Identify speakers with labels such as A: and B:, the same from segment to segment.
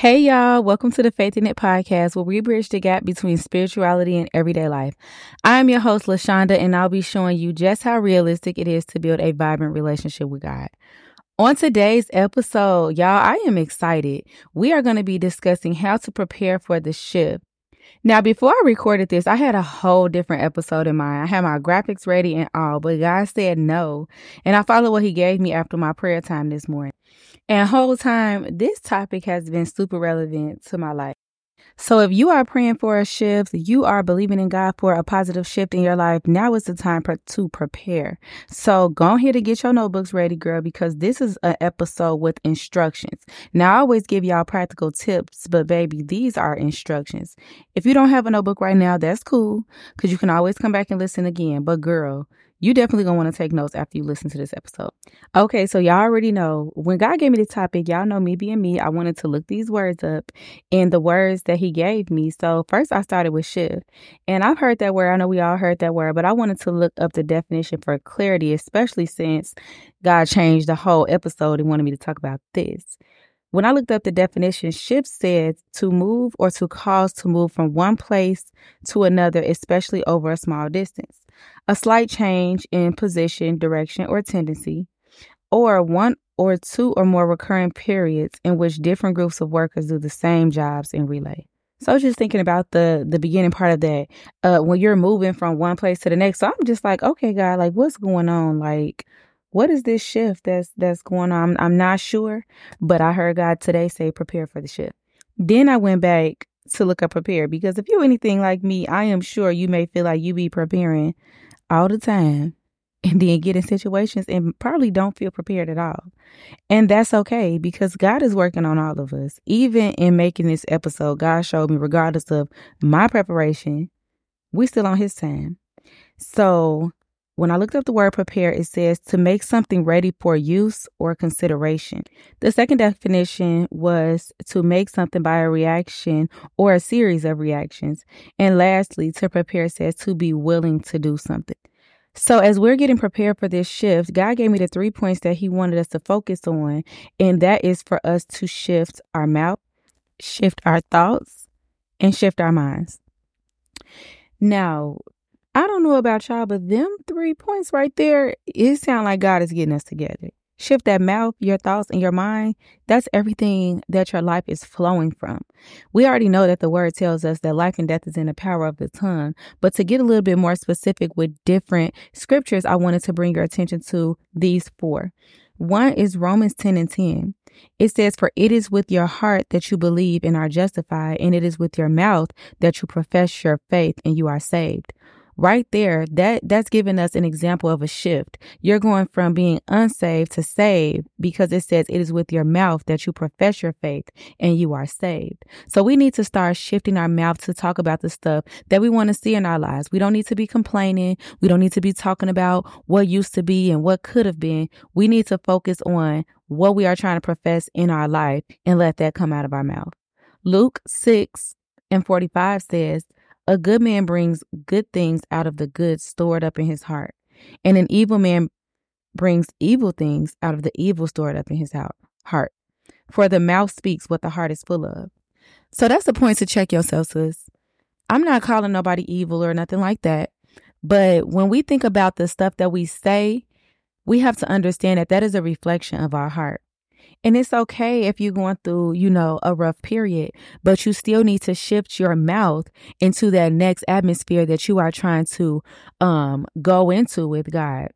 A: Hey y'all, welcome to the Faith in It podcast where we bridge the gap between spirituality and everyday life. I'm your host, LeShawnda, and I'll be showing you just how realistic it is to build a vibrant relationship with God. On today's episode, y'all, I am excited. We are going to be discussing how to prepare for the shift. Now, before I recorded this, I had a whole different episode in mind. I had my graphics ready and all, but God said no. And I followed what He gave me after my prayer time this morning. And whole time, this topic has been super relevant to my life. So if you are praying for a shift, you are believing in God for a positive shift in your life, now is the time to prepare. So go ahead and get your notebooks ready, girl, because this is an episode with instructions. Now I always give y'all practical tips, but baby, these are instructions. If you don't have a notebook right now, that's cool, because you can always come back and listen again. But girl, you definitely gonna want to take notes after you listen to this episode. Okay, so y'all already know when God gave me the topic, y'all know me being me, I wanted to look these words up and the words that He gave me. So first I started with shift. And I've heard that word, I know we all heard that word, but I wanted to look up the definition for clarity, especially since God changed the whole episode and wanted me to talk about this. When I looked up the definition, shift said to move or to cause to move from one place to another, especially over a small distance a slight change in position, direction, or tendency, or one or two or more recurring periods in which different groups of workers do the same jobs in relay. So I was just thinking about the the beginning part of that. Uh, when you're moving from one place to the next. So I'm just like, okay, God, like what's going on? Like, what is this shift that's that's going on? I'm, I'm not sure, but I heard God today say prepare for the shift. Then I went back to look up prepare because if you're anything like me, I am sure you may feel like you be preparing all the time and then get in situations and probably don't feel prepared at all. And that's okay because God is working on all of us. Even in making this episode, God showed me, regardless of my preparation, we still on his time. So when I looked up the word prepare, it says to make something ready for use or consideration. The second definition was to make something by a reaction or a series of reactions. And lastly, to prepare says to be willing to do something. So, as we're getting prepared for this shift, God gave me the three points that He wanted us to focus on. And that is for us to shift our mouth, shift our thoughts, and shift our minds. Now, I don't know about y'all, but them three points right there, it sound like God is getting us together. Shift that mouth, your thoughts, and your mind. That's everything that your life is flowing from. We already know that the word tells us that life and death is in the power of the tongue. But to get a little bit more specific with different scriptures, I wanted to bring your attention to these four. One is Romans 10 and 10. It says, For it is with your heart that you believe and are justified, and it is with your mouth that you profess your faith and you are saved right there that that's giving us an example of a shift. You're going from being unsaved to saved because it says it is with your mouth that you profess your faith and you are saved. So we need to start shifting our mouth to talk about the stuff that we want to see in our lives. We don't need to be complaining. We don't need to be talking about what used to be and what could have been. We need to focus on what we are trying to profess in our life and let that come out of our mouth. Luke 6 and 45 says a good man brings good things out of the good stored up in his heart, and an evil man brings evil things out of the evil stored up in his heart. For the mouth speaks what the heart is full of. So that's the point to check yourself, sis. I'm not calling nobody evil or nothing like that. But when we think about the stuff that we say, we have to understand that that is a reflection of our heart. And it's okay if you're going through, you know, a rough period, but you still need to shift your mouth into that next atmosphere that you are trying to um go into with God.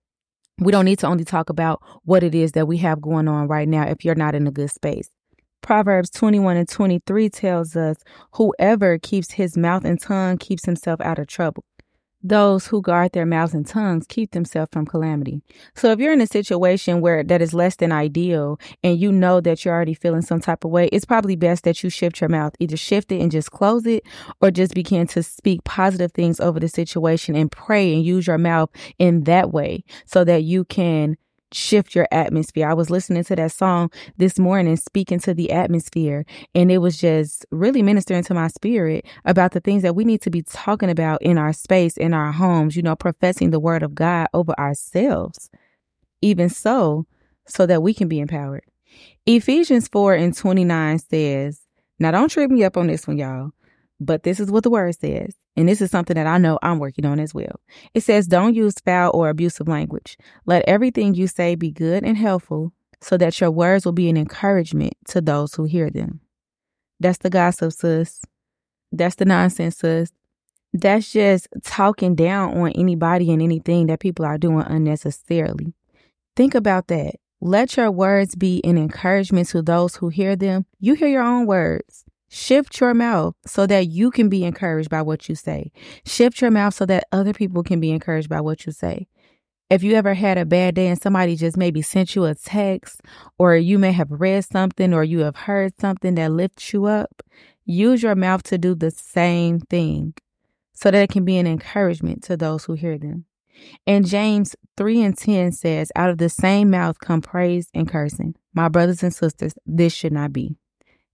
A: We don't need to only talk about what it is that we have going on right now if you're not in a good space. Proverbs 21 and 23 tells us, Whoever keeps his mouth and tongue keeps himself out of trouble. Those who guard their mouths and tongues keep themselves from calamity. So if you're in a situation where that is less than ideal and you know that you're already feeling some type of way, it's probably best that you shift your mouth. Either shift it and just close it or just begin to speak positive things over the situation and pray and use your mouth in that way so that you can shift your atmosphere. I was listening to that song this morning, speaking to the atmosphere, and it was just really ministering to my spirit about the things that we need to be talking about in our space, in our homes, you know, professing the word of God over ourselves. Even so, so that we can be empowered. Ephesians 4 and 29 says, Now, don't trip me up on this one, y'all, but this is what the word says. And this is something that I know I'm working on as well. It says, Don't use foul or abusive language. Let everything you say be good and helpful so that your words will be an encouragement to those who hear them. That's the gossip, sis. That's the nonsense, sis. That's just talking down on anybody and anything that people are doing unnecessarily. Think about that. Let your words be an encouragement to those who hear them. You hear your own words. Shift your mouth so that you can be encouraged by what you say. Shift your mouth so that other people can be encouraged by what you say. If you ever had a bad day and somebody just maybe sent you a text, or you may have read something, or you have heard something that lifts you up, use your mouth to do the same thing so that it can be an encouragement to those who hear them. And James 3 and 10 says, Out of the same mouth come praise and cursing. My brothers and sisters, this should not be.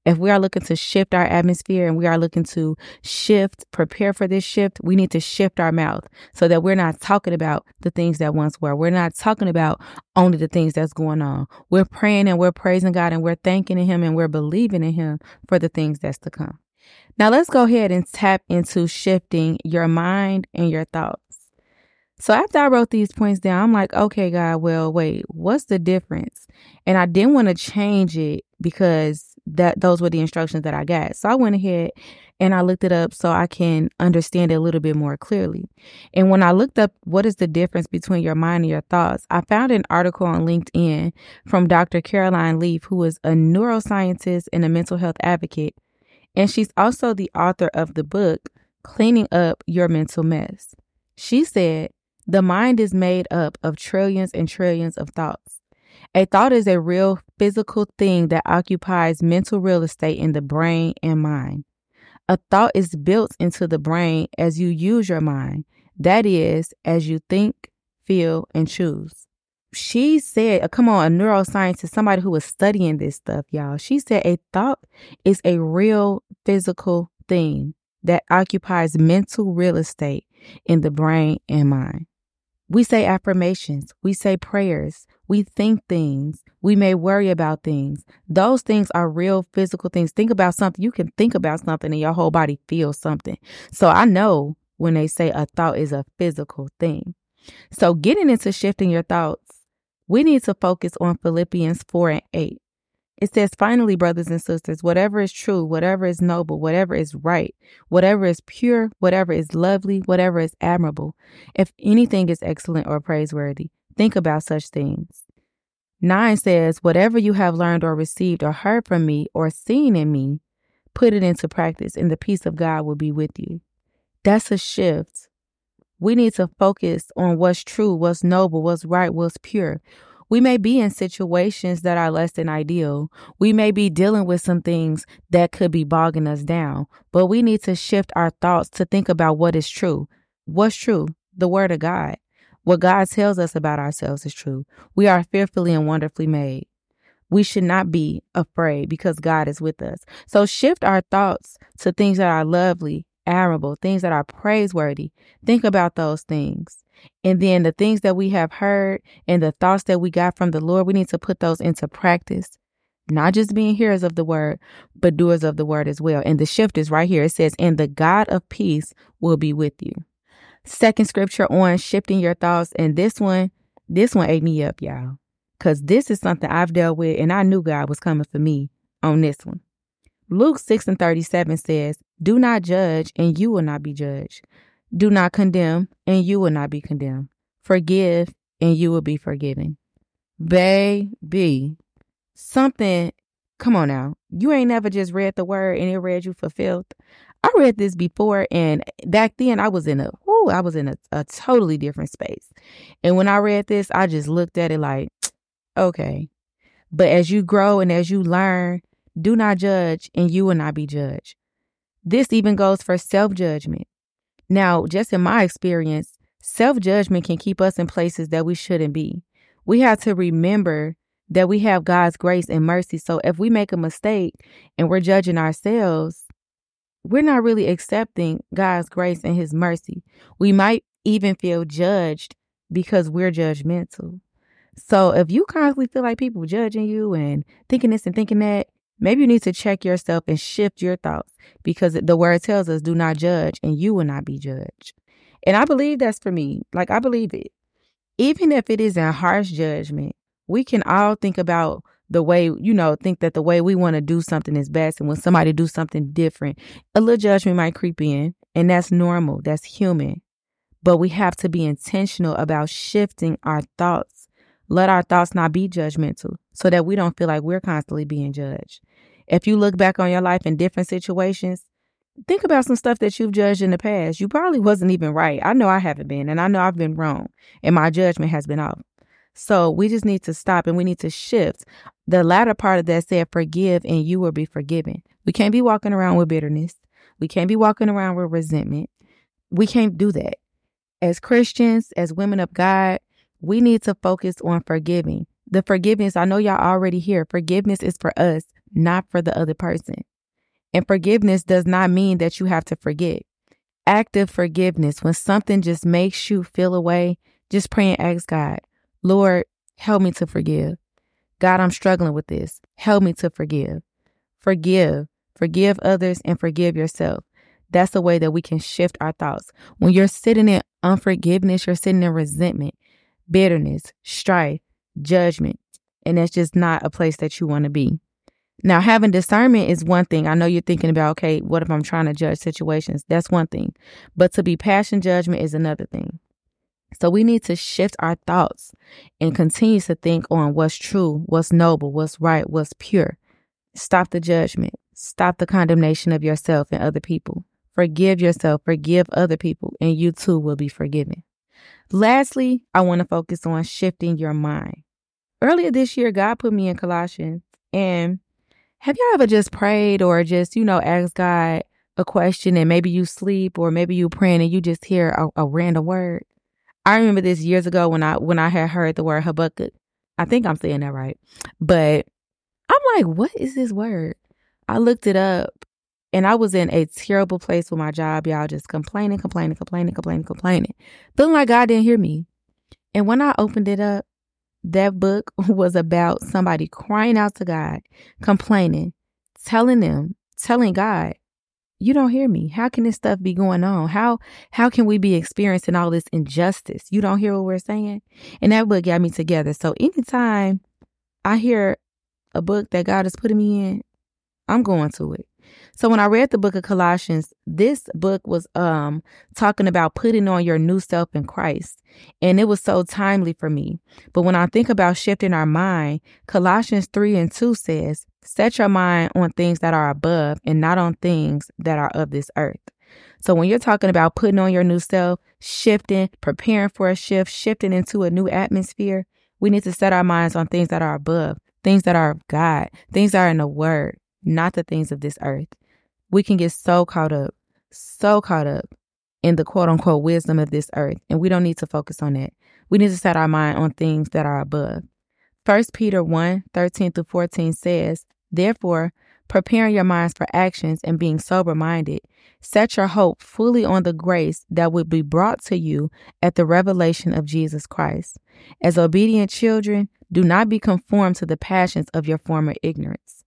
A: If we are looking to shift our atmosphere and we are looking to shift, prepare for this shift, we need to shift our mouth so that we're not talking about the things that once were. We're not talking about only the things that's going on. We're praying and we're praising God and we're thanking Him and we're believing in Him for the things that's to come. Now let's go ahead and tap into shifting your mind and your thoughts. So after I wrote these points down, I'm like, okay, God, well, wait, what's the difference? And I didn't want to change it because that those were the instructions that I got. So I went ahead and I looked it up so I can understand it a little bit more clearly. And when I looked up what is the difference between your mind and your thoughts, I found an article on LinkedIn from Dr. Caroline Leaf, who is a neuroscientist and a mental health advocate. And she's also the author of the book, Cleaning Up Your Mental Mess. She said, The mind is made up of trillions and trillions of thoughts. A thought is a real physical thing that occupies mental real estate in the brain and mind. A thought is built into the brain as you use your mind. That is, as you think, feel, and choose. She said, uh, come on, a neuroscientist, somebody who was studying this stuff, y'all. She said a thought is a real physical thing that occupies mental real estate in the brain and mind. We say affirmations, we say prayers, we think things, we may worry about things. Those things are real physical things. Think about something. You can think about something and your whole body feels something. So I know when they say a thought is a physical thing. So getting into shifting your thoughts, we need to focus on Philippians 4 and 8. It says, finally, brothers and sisters, whatever is true, whatever is noble, whatever is right, whatever is pure, whatever is lovely, whatever is admirable, if anything is excellent or praiseworthy, think about such things. 9 says, whatever you have learned or received or heard from me or seen in me, put it into practice, and the peace of God will be with you. That's a shift. We need to focus on what's true, what's noble, what's right, what's pure. We may be in situations that are less than ideal. We may be dealing with some things that could be bogging us down, but we need to shift our thoughts to think about what is true. What's true? The Word of God. What God tells us about ourselves is true. We are fearfully and wonderfully made. We should not be afraid because God is with us. So shift our thoughts to things that are lovely, admirable, things that are praiseworthy. Think about those things. And then the things that we have heard and the thoughts that we got from the Lord, we need to put those into practice. Not just being hearers of the word, but doers of the word as well. And the shift is right here. It says, And the God of peace will be with you. Second scripture on shifting your thoughts. And this one, this one ate me up, y'all. Cause this is something I've dealt with and I knew God was coming for me on this one. Luke 6 and 37 says, Do not judge and you will not be judged. Do not condemn, and you will not be condemned. Forgive, and you will be forgiven. Baby, something, come on now. You ain't never just read the word and it read you fulfilled. I read this before, and back then I was in a, whoo, I was in a, a totally different space. And when I read this, I just looked at it like, okay. But as you grow and as you learn, do not judge, and you will not be judged. This even goes for self judgment. Now, just in my experience, self judgment can keep us in places that we shouldn't be. We have to remember that we have God's grace and mercy. So if we make a mistake and we're judging ourselves, we're not really accepting God's grace and His mercy. We might even feel judged because we're judgmental. So if you constantly feel like people judging you and thinking this and thinking that, Maybe you need to check yourself and shift your thoughts because the word tells us, do not judge and you will not be judged. And I believe that's for me. Like, I believe it. Even if it is a harsh judgment, we can all think about the way, you know, think that the way we want to do something is best. And when somebody do something different, a little judgment might creep in. And that's normal. That's human. But we have to be intentional about shifting our thoughts. Let our thoughts not be judgmental so that we don't feel like we're constantly being judged. If you look back on your life in different situations, think about some stuff that you've judged in the past. You probably wasn't even right. I know I haven't been, and I know I've been wrong, and my judgment has been off. So we just need to stop and we need to shift. The latter part of that said, forgive and you will be forgiven. We can't be walking around with bitterness. We can't be walking around with resentment. We can't do that. As Christians, as women of God, we need to focus on forgiving. The forgiveness, I know y'all already here. Forgiveness is for us not for the other person. And forgiveness does not mean that you have to forget. Active forgiveness, when something just makes you feel away, just pray and ask God, Lord, help me to forgive. God, I'm struggling with this. Help me to forgive. Forgive. Forgive others and forgive yourself. That's the way that we can shift our thoughts. When you're sitting in unforgiveness, you're sitting in resentment, bitterness, strife, judgment, and that's just not a place that you want to be. Now, having discernment is one thing. I know you're thinking about, okay, what if I'm trying to judge situations? That's one thing. But to be passion judgment is another thing. So we need to shift our thoughts and continue to think on what's true, what's noble, what's right, what's pure. Stop the judgment. Stop the condemnation of yourself and other people. Forgive yourself, forgive other people, and you too will be forgiven. Lastly, I want to focus on shifting your mind. Earlier this year, God put me in Colossians, and have y'all ever just prayed or just, you know, asked God a question and maybe you sleep or maybe you praying and you just hear a, a random word? I remember this years ago when I when I had heard the word Habakkuk. I think I'm saying that right. But I'm like, what is this word? I looked it up and I was in a terrible place with my job, y'all, just complaining, complaining, complaining, complaining, complaining. Feeling like God didn't hear me. And when I opened it up, that book was about somebody crying out to God, complaining, telling them, telling God, you don't hear me. How can this stuff be going on? How how can we be experiencing all this injustice? You don't hear what we're saying? And that book got me together. So anytime I hear a book that God is putting me in, I'm going to it. So when I read the book of Colossians, this book was um talking about putting on your new self in Christ. And it was so timely for me. But when I think about shifting our mind, Colossians 3 and 2 says, Set your mind on things that are above and not on things that are of this earth. So when you're talking about putting on your new self, shifting, preparing for a shift, shifting into a new atmosphere, we need to set our minds on things that are above, things that are of God, things that are in the word, not the things of this earth. We can get so caught up, so caught up in the quote unquote wisdom of this earth, and we don't need to focus on that. We need to set our mind on things that are above. 1 Peter 1 13 through 14 says, Therefore, preparing your minds for actions and being sober minded, set your hope fully on the grace that will be brought to you at the revelation of Jesus Christ. As obedient children, do not be conformed to the passions of your former ignorance.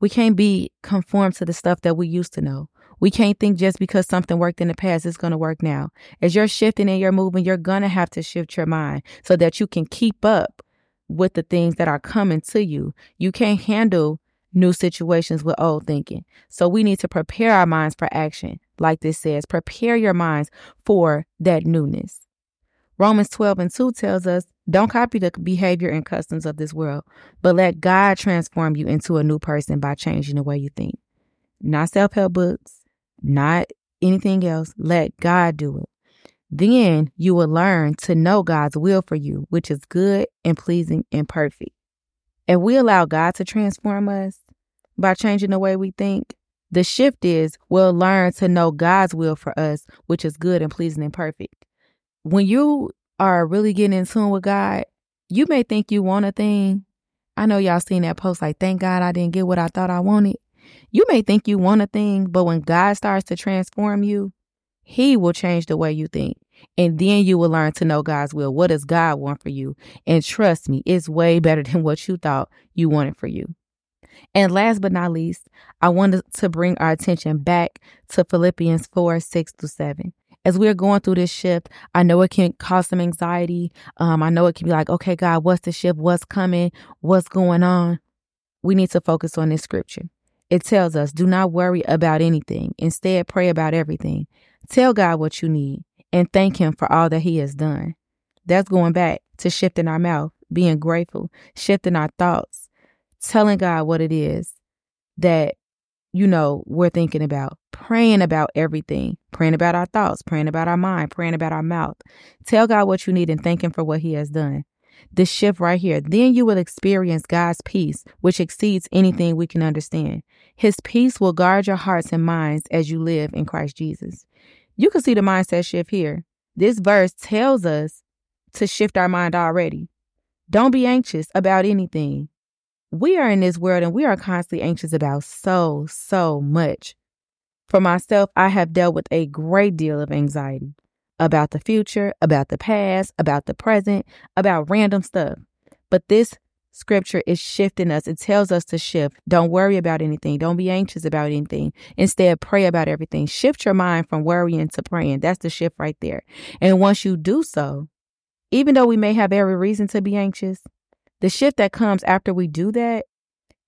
A: We can't be conformed to the stuff that we used to know. We can't think just because something worked in the past, it's going to work now. As you're shifting and you're moving, you're going to have to shift your mind so that you can keep up with the things that are coming to you. You can't handle new situations with old thinking. So we need to prepare our minds for action. Like this says, prepare your minds for that newness. Romans 12 and 2 tells us, don't copy the behavior and customs of this world, but let God transform you into a new person by changing the way you think. Not self help books, not anything else. Let God do it. Then you will learn to know God's will for you, which is good and pleasing and perfect. If we allow God to transform us by changing the way we think, the shift is we'll learn to know God's will for us, which is good and pleasing and perfect. When you are really getting in tune with God, you may think you want a thing. I know y'all seen that post like, thank God I didn't get what I thought I wanted. You may think you want a thing, but when God starts to transform you, he will change the way you think. And then you will learn to know God's will. What does God want for you? And trust me, it's way better than what you thought you wanted for you. And last but not least, I wanted to bring our attention back to Philippians 4 6 through 7. As we're going through this shift, I know it can cause some anxiety. Um, I know it can be like, okay, God, what's the shift? What's coming? What's going on? We need to focus on this scripture. It tells us, do not worry about anything. Instead, pray about everything. Tell God what you need and thank Him for all that He has done. That's going back to shifting our mouth, being grateful, shifting our thoughts, telling God what it is that, you know, we're thinking about, praying about everything, praying about our thoughts, praying about our mind, praying about our mouth. Tell God what you need and thank Him for what He has done. This shift right here, then you will experience God's peace, which exceeds anything we can understand. His peace will guard your hearts and minds as you live in Christ Jesus. You can see the mindset shift here. This verse tells us to shift our mind already. Don't be anxious about anything. We are in this world and we are constantly anxious about so, so much. For myself, I have dealt with a great deal of anxiety about the future, about the past, about the present, about random stuff. But this scripture is shifting us. It tells us to shift. Don't worry about anything. Don't be anxious about anything. Instead, pray about everything. Shift your mind from worrying to praying. That's the shift right there. And once you do so, even though we may have every reason to be anxious, the shift that comes after we do that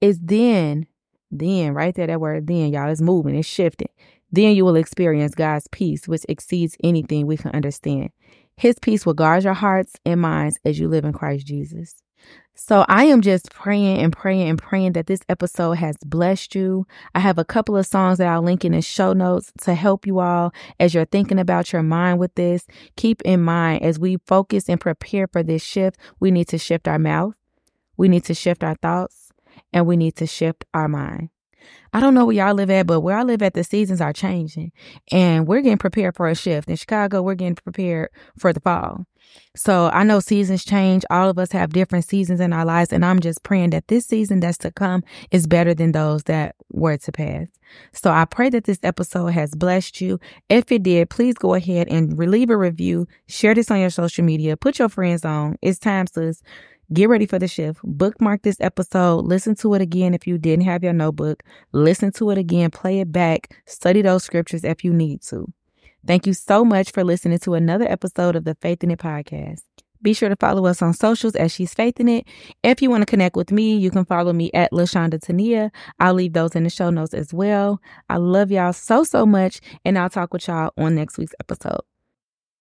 A: is then, then right there, that word then, y'all, is moving, it's shifting. Then you will experience God's peace, which exceeds anything we can understand. His peace will guard your hearts and minds as you live in Christ Jesus. So I am just praying and praying and praying that this episode has blessed you. I have a couple of songs that I'll link in the show notes to help you all as you're thinking about your mind with this. Keep in mind as we focus and prepare for this shift, we need to shift our mouth, we need to shift our thoughts, and we need to shift our mind. I don't know where y'all live at, but where I live at, the seasons are changing and we're getting prepared for a shift. In Chicago, we're getting prepared for the fall. So I know seasons change. All of us have different seasons in our lives. And I'm just praying that this season that's to come is better than those that were to pass. So I pray that this episode has blessed you. If it did, please go ahead and leave a review. Share this on your social media. Put your friends on. It's time, sis. Get ready for the shift. Bookmark this episode. Listen to it again if you didn't have your notebook. Listen to it again. Play it back. Study those scriptures if you need to. Thank you so much for listening to another episode of the Faith in It podcast. Be sure to follow us on socials as She's Faith in It. If you want to connect with me, you can follow me at LeShawnda Tonia. I'll leave those in the show notes as well. I love y'all so, so much, and I'll talk with y'all on next week's episode.